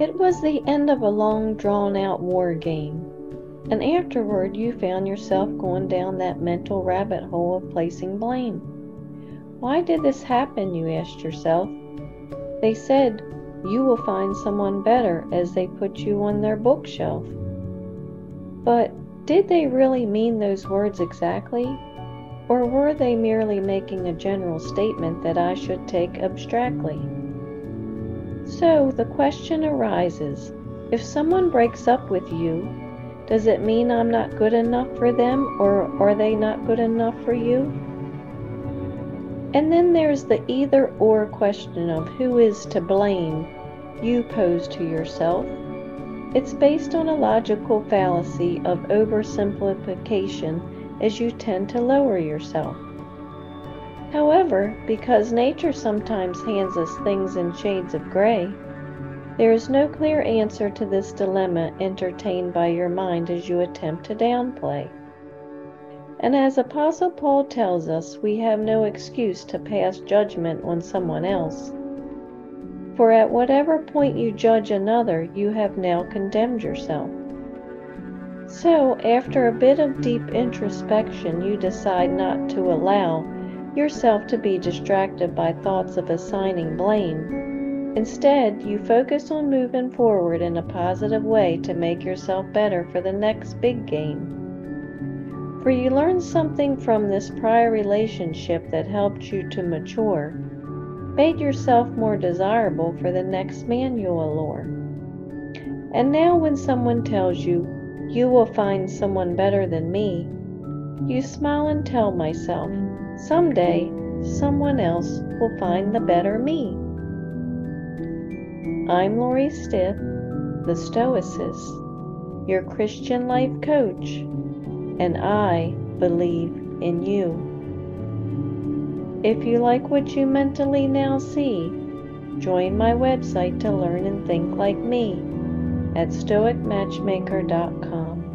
It was the end of a long drawn out war game, and afterward you found yourself going down that mental rabbit hole of placing blame. Why did this happen, you asked yourself? They said, You will find someone better as they put you on their bookshelf. But did they really mean those words exactly? Or were they merely making a general statement that I should take abstractly? So the question arises if someone breaks up with you, does it mean I'm not good enough for them or are they not good enough for you? And then there's the either or question of who is to blame you pose to yourself. It's based on a logical fallacy of oversimplification as you tend to lower yourself. However, because nature sometimes hands us things in shades of gray, there is no clear answer to this dilemma entertained by your mind as you attempt to downplay. And as Apostle Paul tells us, we have no excuse to pass judgment on someone else. For at whatever point you judge another, you have now condemned yourself. So, after a bit of deep introspection, you decide not to allow yourself to be distracted by thoughts of assigning blame. Instead, you focus on moving forward in a positive way to make yourself better for the next big game. For you learned something from this prior relationship that helped you to mature, made yourself more desirable for the next man you allure. And now, when someone tells you, you will find someone better than me. You smile and tell myself, someday someone else will find the better me. I'm Lori Stiff, the Stoicess, your Christian life coach, and I believe in you. If you like what you mentally now see, join my website to learn and think like me at stoicmatchmaker.com.